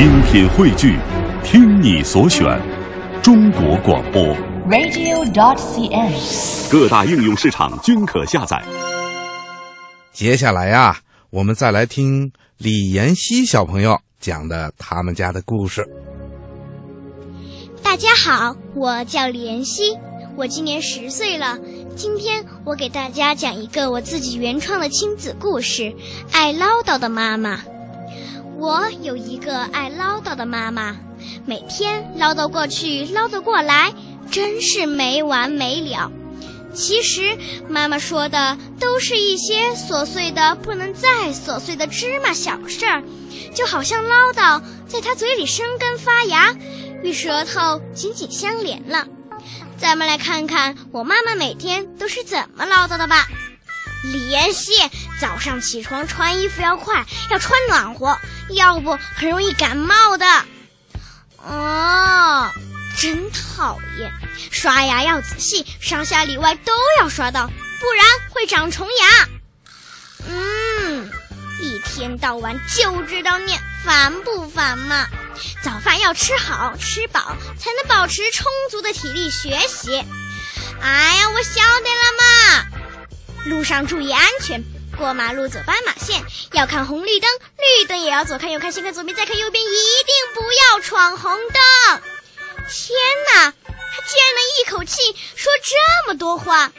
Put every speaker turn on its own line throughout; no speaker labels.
精品汇聚，听你所选，中国广播。
radio.dot.cn，。
各大应用市场均可下载。
接下来呀、我们再来听李妍希小朋友讲的他们家的故事。
大家好，我叫李妍希，我今年十岁了。今天我给大家讲一个我自己原创的亲子故事《爱唠叨的妈妈》。我有一个爱唠叨的妈妈，每天唠叨过去，唠叨过来，真是没完没了。其实妈妈说的都是一些琐碎的不能再琐碎的芝麻小事儿，就好像唠叨在她嘴里生根发芽，与舌头紧紧相连了。咱们来看看我妈妈每天都是怎么唠叨的吧。李妍希，早上起床穿衣服要快，要穿暖和，要不很容易感冒的。哦，真讨厌！刷牙要仔细，上下里外都要刷到，不然会长虫牙。嗯，一天到晚就知道念，烦不烦嘛？早饭要吃好吃饱，才能保持充足的体力学习。哎呀，我晓得了嘛。路上注意安全，过马路走斑马线，要看红绿灯，绿灯也要左看右看，先看左边再看右边，一定不要闯红灯。天哪，他竟然能一口气说这么多话，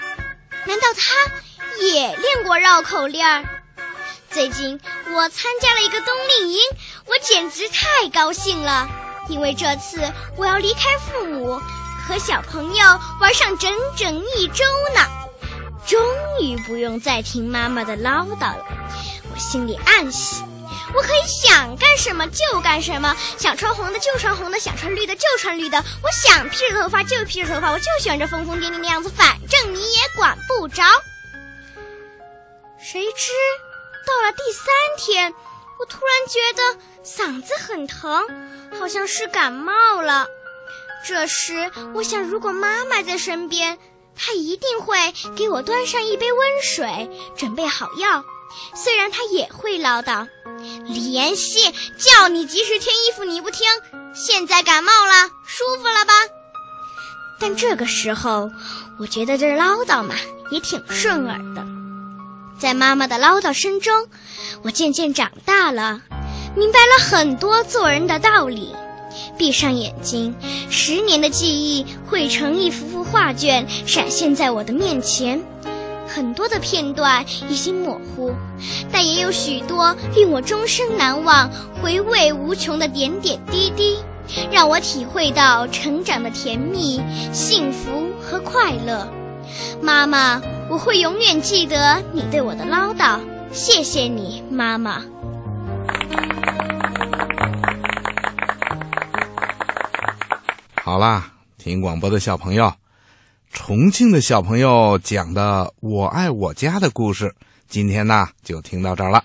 难道他也练过绕口令儿？最近我参加了一个冬令营，我简直太高兴了，因为这次我要离开父母，和小朋友玩上整整一周呢。终于不用再听妈妈的唠叨了，我心里暗喜。我可以想干什么就干什么，想穿红的就穿红的，想穿绿的就穿绿的。我想披着头发就披着头发，我就喜欢这疯疯癫癫的样子，反正你也管不着。谁知到了第三天，我突然觉得嗓子很疼，好像是感冒了。这时，我想，如果妈妈在身边，他一定会给我端上一杯温水，准备好药。虽然他也会唠叨。李妍希，叫你及时添衣服你不听，现在感冒了，舒服了吧？但这个时候，我觉得这唠叨嘛也挺顺耳的。在妈妈的唠叨声中，我渐渐长大了，明白了很多做人的道理。闭上眼睛，十年的记忆汇成一幅幅画卷，闪现在我的面前。很多的片段已经模糊，但也有许多令我终生难忘、回味无穷的点点滴滴，让我体会到成长的甜蜜、幸福和快乐。妈妈，我会永远记得你对我的唠叨，谢谢你，妈妈。
好啦，听广播的小朋友，重庆的小朋友讲的《我爱我家》的故事，今天呢就听到这儿了。